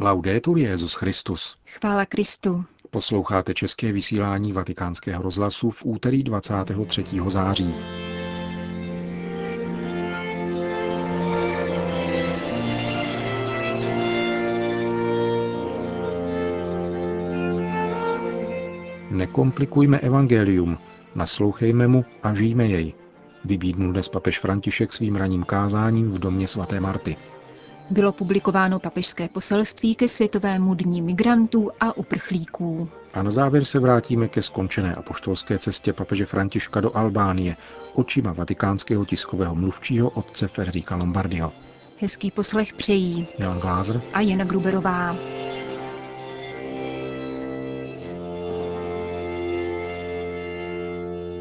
Laudetur Jezus Christus. Chvála Kristu. Posloucháte české vysílání Vatikánského rozhlasu v úterý 23. září. Nekomplikujme evangelium, naslouchejme mu a žijme jej, vybídnul dnes papež František svým raním kázáním v domě svaté Marty. Bylo publikováno papežské poselství ke Světovému dní migrantů a uprchlíků. A na závěr se vrátíme ke skončené apoštolské cestě papeže Františka do Albánie očima vatikánského tiskového mluvčího otce Federica Lombardiho. Hezký poslech přejí Milan Glázer a Jana Gruberová.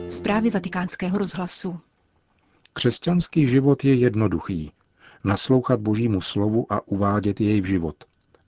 Zprávy vatikánského rozhlasu. Křesťanský život je jednoduchý. Naslouchat božímu slovu a uvádět jej v život.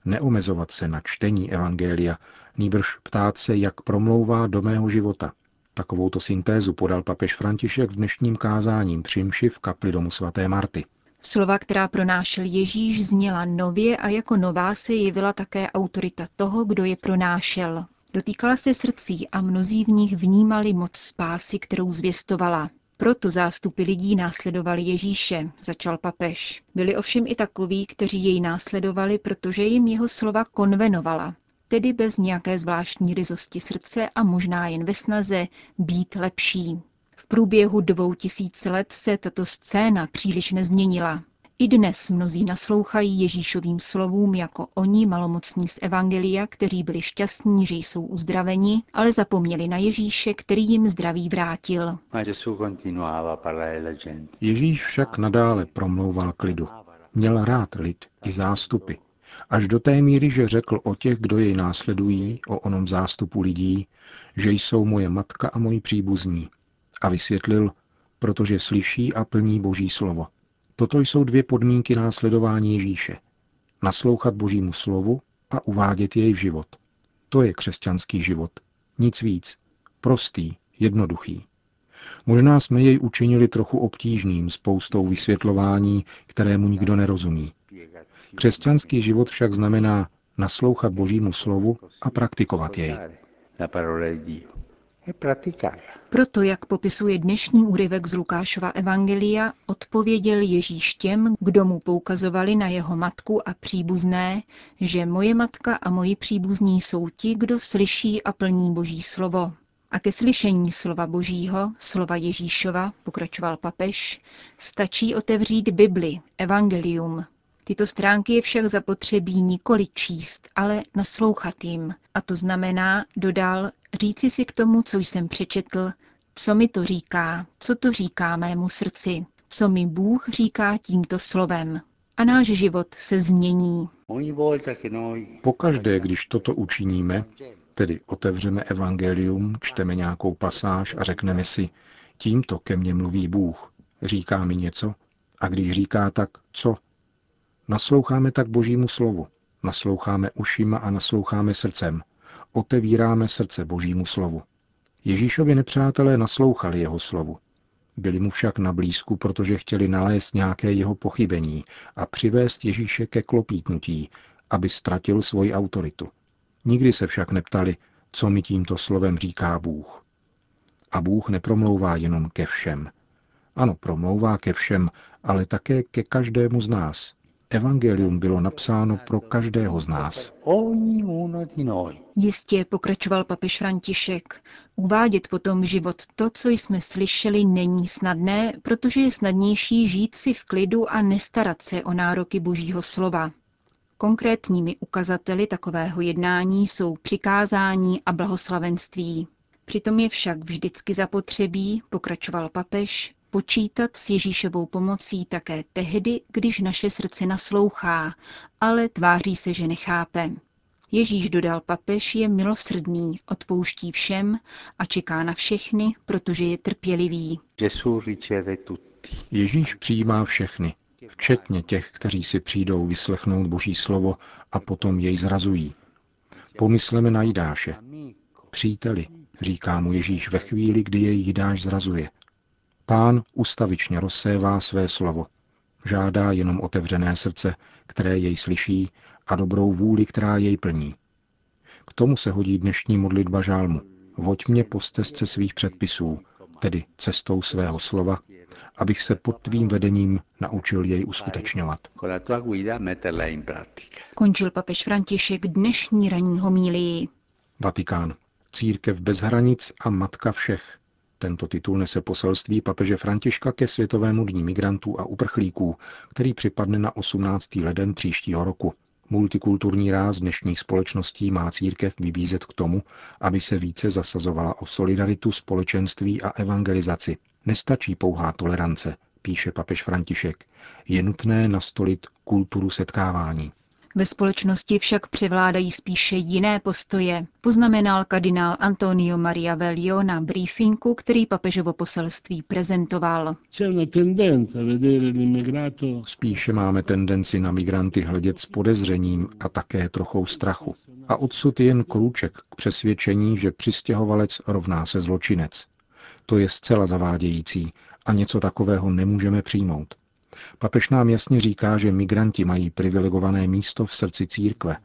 Neomezovat se na čtení evangelia, nýbrž ptát se, jak promlouvá do mého života. Takovouto syntézu podal papež František v dnešním kázáním při v kapli domu svaté Marty. Slova, která pronášel Ježíš, zněla nově a jako nová se jevila také autorita toho, kdo je pronášel. Dotýkala se srdcí a mnozí v nich vnímali moc spásy, kterou zvěstovala. Proto zástupy lidí následovali Ježíše, začal papež. Byli ovšem i takoví, kteří jej následovali, protože jim jeho slova konvenovala, tedy bez nějaké zvláštní ryzosti srdce a možná jen ve snaze být lepší. V průběhu dvou tisíc let se tato scéna příliš nezměnila. I dnes mnozí naslouchají Ježíšovým slovům jako oni malomocní z Evangelia, kteří byli šťastní, že jsou uzdraveni, ale zapomněli na Ježíše, který jim zdraví vrátil. Ježíš však nadále promlouval k lidu. Měl rád lid i zástupy. Až do té míry, že řekl o těch, kdo jej následují, o onom zástupu lidí, že jsou moje matka a moji příbuzní. A vysvětlil, protože slyší a plní Boží slovo. Toto jsou dvě podmínky následování Ježíše. Naslouchat Božímu slovu a uvádět jej v život. To je křesťanský život. Nic víc. Prostý, jednoduchý. Možná jsme jej učinili trochu obtížným spoustou vysvětlování, kterému nikdo nerozumí. Křesťanský život však znamená naslouchat Božímu slovu a praktikovat jej. Proto, jak popisuje dnešní úryvek z Lukášova Evangelia, odpověděl Ježíš těm, kdo mu poukazovali na jeho matku a příbuzné, že moje matka a moji příbuzní jsou ti, kdo slyší a plní Boží slovo. A ke slyšení slova Božího, slova Ježíšova, pokračoval papež, stačí otevřít Bibli, Evangelium, Tyto stránky je však zapotřebí nikoli číst, ale naslouchat jim. A to znamená, dodal, říci si k tomu, co jsem přečetl, co mi to říká, co to říká mému srdci, co mi Bůh říká tímto slovem. A náš život se změní. Pokaždé, když toto učiníme, tedy otevřeme evangelium, čteme nějakou pasáž a řekneme si, tímto ke mně mluví Bůh, říká mi něco, a když říká tak, co, Nasloucháme tak Božímu slovu. Nasloucháme ušima a nasloucháme srdcem. Otevíráme srdce Božímu slovu. Ježíšovi nepřátelé naslouchali jeho slovu. Byli mu však na blízku, protože chtěli nalézt nějaké jeho pochybení a přivést Ježíše ke klopítnutí, aby ztratil svoji autoritu. Nikdy se však neptali, co mi tímto slovem říká Bůh. A Bůh nepromlouvá jenom ke všem. Ano, promlouvá ke všem, ale také ke každému z nás, Evangelium bylo napsáno pro každého z nás. Jistě, pokračoval papež František, uvádět potom život to, co jsme slyšeli, není snadné, protože je snadnější žít si v klidu a nestarat se o nároky božího slova. Konkrétními ukazateli takového jednání jsou přikázání a blahoslavenství. Přitom je však vždycky zapotřebí, pokračoval papež, počítat s Ježíšovou pomocí také tehdy, když naše srdce naslouchá, ale tváří se, že nechápe. Ježíš dodal papež je milosrdný, odpouští všem a čeká na všechny, protože je trpělivý. Ježíš přijímá všechny, včetně těch, kteří si přijdou vyslechnout Boží slovo a potom jej zrazují. Pomysleme na Jidáše. Příteli, říká mu Ježíš ve chvíli, kdy jej Jidáš zrazuje. Pán ustavičně rozsévá své slovo. Žádá jenom otevřené srdce, které jej slyší, a dobrou vůli, která jej plní. K tomu se hodí dnešní modlitba žálmu. Voď mě po stezce svých předpisů, tedy cestou svého slova, abych se pod tvým vedením naučil jej uskutečňovat. Končil papež František dnešní ranní homílii. Vatikán. Církev bez hranic a matka všech. Tento titul nese poselství papeže Františka ke Světovému dní migrantů a uprchlíků, který připadne na 18. leden příštího roku. Multikulturní ráz dnešních společností má církev vybízet k tomu, aby se více zasazovala o solidaritu, společenství a evangelizaci. Nestačí pouhá tolerance, píše papež František. Je nutné nastolit kulturu setkávání. Ve společnosti však převládají spíše jiné postoje, poznamenal kardinál Antonio Maria Velio na briefingu, který papežovo poselství prezentoval. Spíše máme tendenci na migranty hledět s podezřením a také trochou strachu. A odsud jen krůček k přesvědčení, že přistěhovalec rovná se zločinec. To je zcela zavádějící a něco takového nemůžeme přijmout. Papež nám jasně říká, že migranti mají privilegované místo v srdci církve,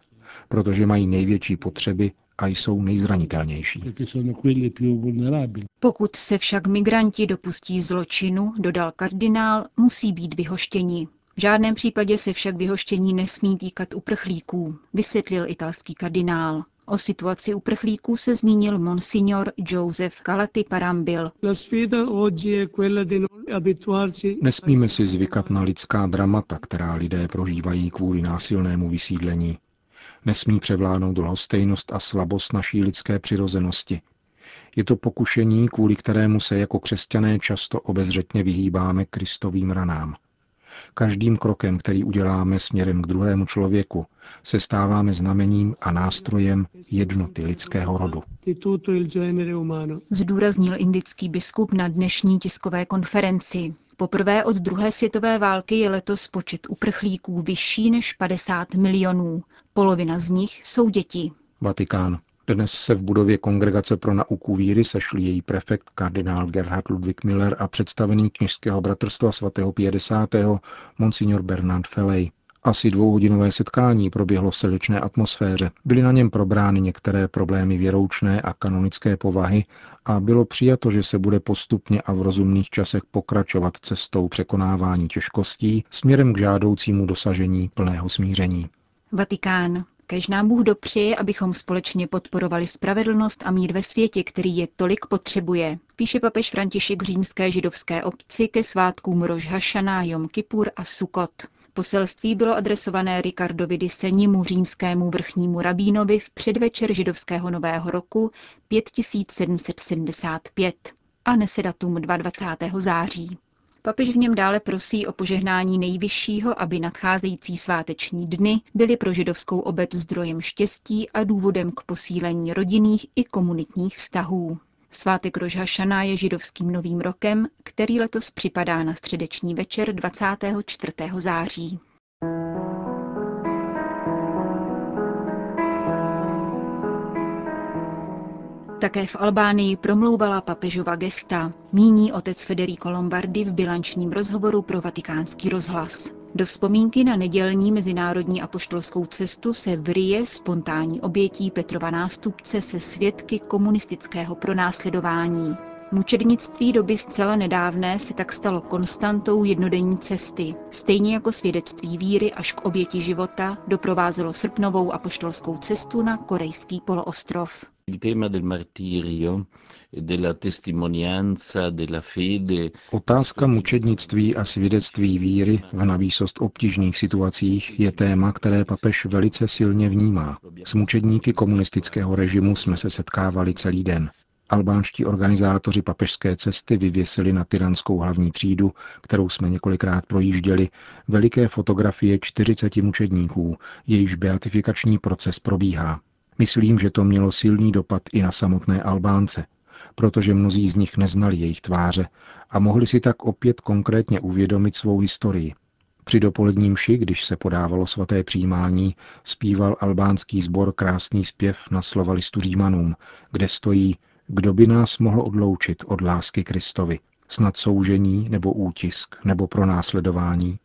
protože mají největší potřeby a jsou nejzranitelnější. Pokud se však migranti dopustí zločinu, dodal kardinál, musí být vyhoštěni. V žádném případě se však vyhoštění nesmí týkat uprchlíků, vysvětlil italský kardinál. O situaci uprchlíků se zmínil monsignor Joseph Calati Parambil. Nesmíme si zvykat na lidská dramata, která lidé prožívají kvůli násilnému vysídlení. Nesmí převládnout lhostejnost a slabost naší lidské přirozenosti. Je to pokušení, kvůli kterému se jako křesťané často obezřetně vyhýbáme kristovým ranám. Každým krokem, který uděláme směrem k druhému člověku, se stáváme znamením a nástrojem jednoty lidského rodu. Zdůraznil indický biskup na dnešní tiskové konferenci. Poprvé od druhé světové války je letos počet uprchlíků vyšší než 50 milionů. Polovina z nich jsou děti. Vatikán. Dnes se v budově Kongregace pro nauku víry sešli její prefekt kardinál Gerhard Ludwig Miller a představený kněžského bratrstva svatého 50. monsignor Bernard Felej. Asi dvouhodinové setkání proběhlo v srdečné atmosféře. Byly na něm probrány některé problémy věroučné a kanonické povahy a bylo přijato, že se bude postupně a v rozumných časech pokračovat cestou překonávání těžkostí směrem k žádoucímu dosažení plného smíření. Vatikán. Kež nám Bůh dopřeje, abychom společně podporovali spravedlnost a mír ve světě, který je tolik potřebuje, píše papež František římské židovské obci ke svátkům Rož Jom Kippur a Sukot. Poselství bylo adresované Ricardovi Disenimu, římskému vrchnímu rabínovi v předvečer židovského nového roku 5775 a nese datum 22. září. Papež v něm dále prosí o požehnání nejvyššího, aby nadcházející sváteční dny byly pro židovskou obec zdrojem štěstí a důvodem k posílení rodinných i komunitních vztahů. Svátek Rožhašana je židovským novým rokem, který letos připadá na středeční večer 24. září. Také v Albánii promlouvala papežova gesta, míní otec Federico Lombardi v bilančním rozhovoru pro vatikánský rozhlas. Do vzpomínky na nedělní mezinárodní apoštolskou cestu se v Rie spontánní obětí Petrova nástupce se svědky komunistického pronásledování. Mučednictví doby zcela nedávné se tak stalo konstantou jednodenní cesty. Stejně jako svědectví víry až k oběti života doprovázelo srpnovou apoštolskou cestu na korejský poloostrov. Otázka mučednictví a svědectví víry v navýsost obtížných situacích je téma, které papež velice silně vnímá. S mučedníky komunistického režimu jsme se setkávali celý den. Albánští organizátoři papežské cesty vyvěsili na tyranskou hlavní třídu, kterou jsme několikrát projížděli, veliké fotografie 40 mučedníků, jejichž beatifikační proces probíhá. Myslím, že to mělo silný dopad i na samotné Albánce, protože mnozí z nich neznali jejich tváře a mohli si tak opět konkrétně uvědomit svou historii. Při dopoledním ši, když se podávalo svaté přijímání, zpíval albánský sbor krásný zpěv na slova listu Římanům, kde stojí kdo by nás mohl odloučit od lásky Kristovi? Snad soužení nebo útisk nebo pronásledování?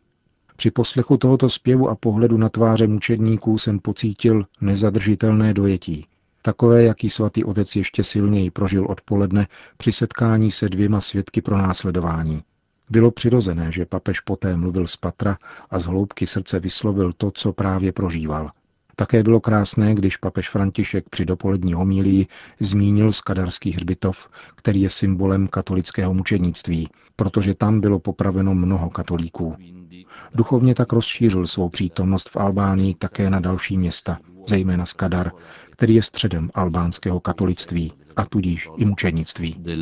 Při poslechu tohoto zpěvu a pohledu na tváře mučedníků jsem pocítil nezadržitelné dojetí. Takové, jaký svatý otec ještě silněji prožil odpoledne při setkání se dvěma svědky pro následování. Bylo přirozené, že papež poté mluvil z patra a z hloubky srdce vyslovil to, co právě prožíval. Také bylo krásné, když papež František při dopolední homílii zmínil skadarský hřbitov, který je symbolem katolického mučednictví, protože tam bylo popraveno mnoho katolíků. Duchovně tak rozšířil svou přítomnost v Albánii také na další města, zejména Skadar, který je středem albánského katolictví a tudíž i mučednictví. E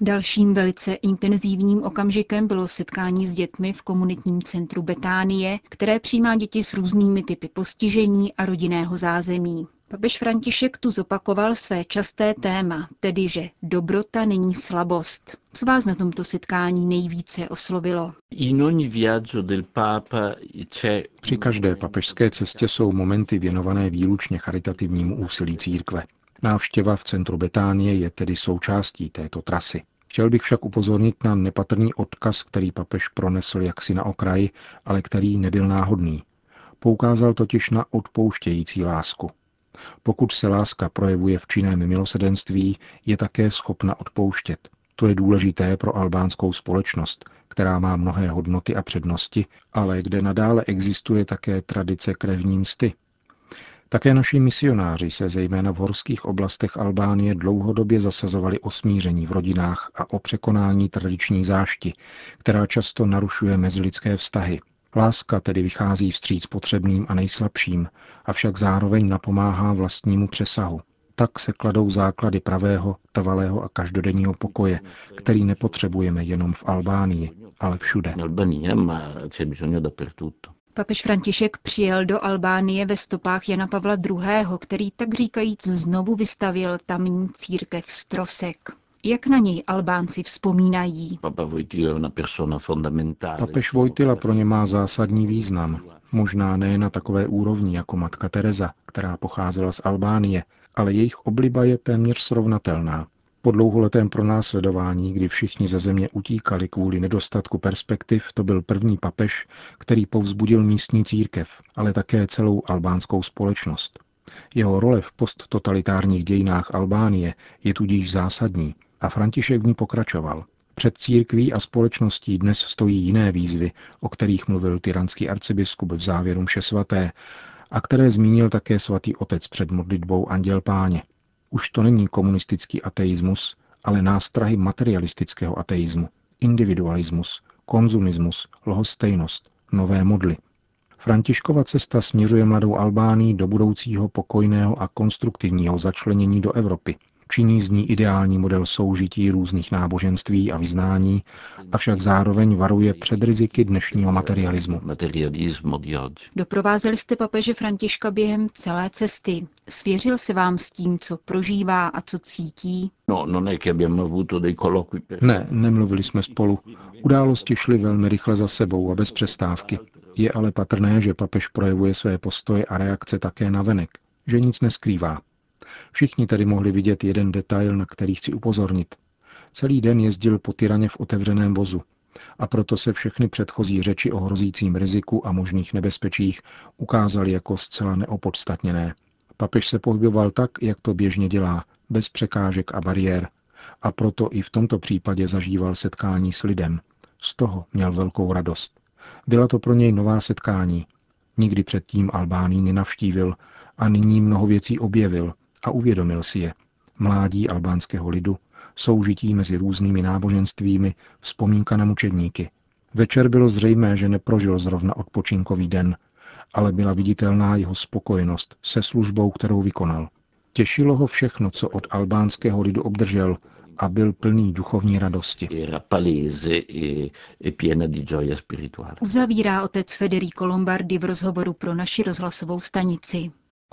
Dalším velice intenzivním okamžikem bylo setkání s dětmi v komunitním centru Betánie, které přijímá děti s různými typy postižení a rodinného zázemí. Papež František tu zopakoval své časté téma, tedy že dobrota není slabost. Co vás na tomto setkání nejvíce oslovilo? Při každé papežské cestě jsou momenty věnované výlučně charitativnímu úsilí církve. Návštěva v centru Betánie je tedy součástí této trasy. Chtěl bych však upozornit na nepatrný odkaz, který papež pronesl jaksi na okraji, ale který nebyl náhodný. Poukázal totiž na odpouštějící lásku. Pokud se láska projevuje v činném milosedenství, je také schopna odpouštět. To je důležité pro albánskou společnost, která má mnohé hodnoty a přednosti, ale kde nadále existuje také tradice krevní msty. Také naši misionáři se zejména v horských oblastech Albánie dlouhodobě zasazovali o smíření v rodinách a o překonání tradiční zášti, která často narušuje mezilidské vztahy, Láska tedy vychází vstříc potřebným a nejslabším, avšak zároveň napomáhá vlastnímu přesahu. Tak se kladou základy pravého, trvalého a každodenního pokoje, který nepotřebujeme jenom v Albánii, ale všude. Papež František přijel do Albánie ve stopách Jana Pavla II., který tak říkajíc znovu vystavil tamní církev Strosek. Jak na něj Albánci vzpomínají? Papež Vojtila pro ně má zásadní význam. Možná ne na takové úrovni jako matka Teresa, která pocházela z Albánie, ale jejich obliba je téměř srovnatelná. Po dlouholetém pronásledování, kdy všichni ze země utíkali kvůli nedostatku perspektiv, to byl první papež, který povzbudil místní církev, ale také celou albánskou společnost. Jeho role v posttotalitárních dějinách Albánie je tudíž zásadní a František v ní pokračoval. Před církví a společností dnes stojí jiné výzvy, o kterých mluvil tyranský arcibiskup v závěru mše svaté a které zmínil také svatý otec před modlitbou Anděl Páně. Už to není komunistický ateismus, ale nástrahy materialistického ateismu, individualismus, konzumismus, lhostejnost, nové modly. Františkova cesta směřuje mladou Albánii do budoucího pokojného a konstruktivního začlenění do Evropy – Činí z ní ideální model soužití různých náboženství a vyznání, avšak zároveň varuje před riziky dnešního materialismu. Doprovázeli jste papeže Františka během celé cesty. Svěřil se vám s tím, co prožívá a co cítí? No, ne, nemluvili jsme spolu. Události šly velmi rychle za sebou a bez přestávky. Je ale patrné, že papež projevuje své postoje a reakce také na venek, že nic neskrývá. Všichni tedy mohli vidět jeden detail, na který chci upozornit. Celý den jezdil po tyraně v otevřeném vozu a proto se všechny předchozí řeči o hrozícím riziku a možných nebezpečích ukázaly jako zcela neopodstatněné. Papež se pohyboval tak, jak to běžně dělá, bez překážek a bariér, a proto i v tomto případě zažíval setkání s lidem. Z toho měl velkou radost. Byla to pro něj nová setkání. Nikdy předtím Albánii nenavštívil a nyní mnoho věcí objevil, a uvědomil si je. Mládí albánského lidu, soužití mezi různými náboženstvími, vzpomínka na mučedníky. Večer bylo zřejmé, že neprožil zrovna odpočinkový den, ale byla viditelná jeho spokojenost se službou, kterou vykonal. Těšilo ho všechno, co od albánského lidu obdržel a byl plný duchovní radosti. Uzavírá otec Federico Lombardi v rozhovoru pro naši rozhlasovou stanici.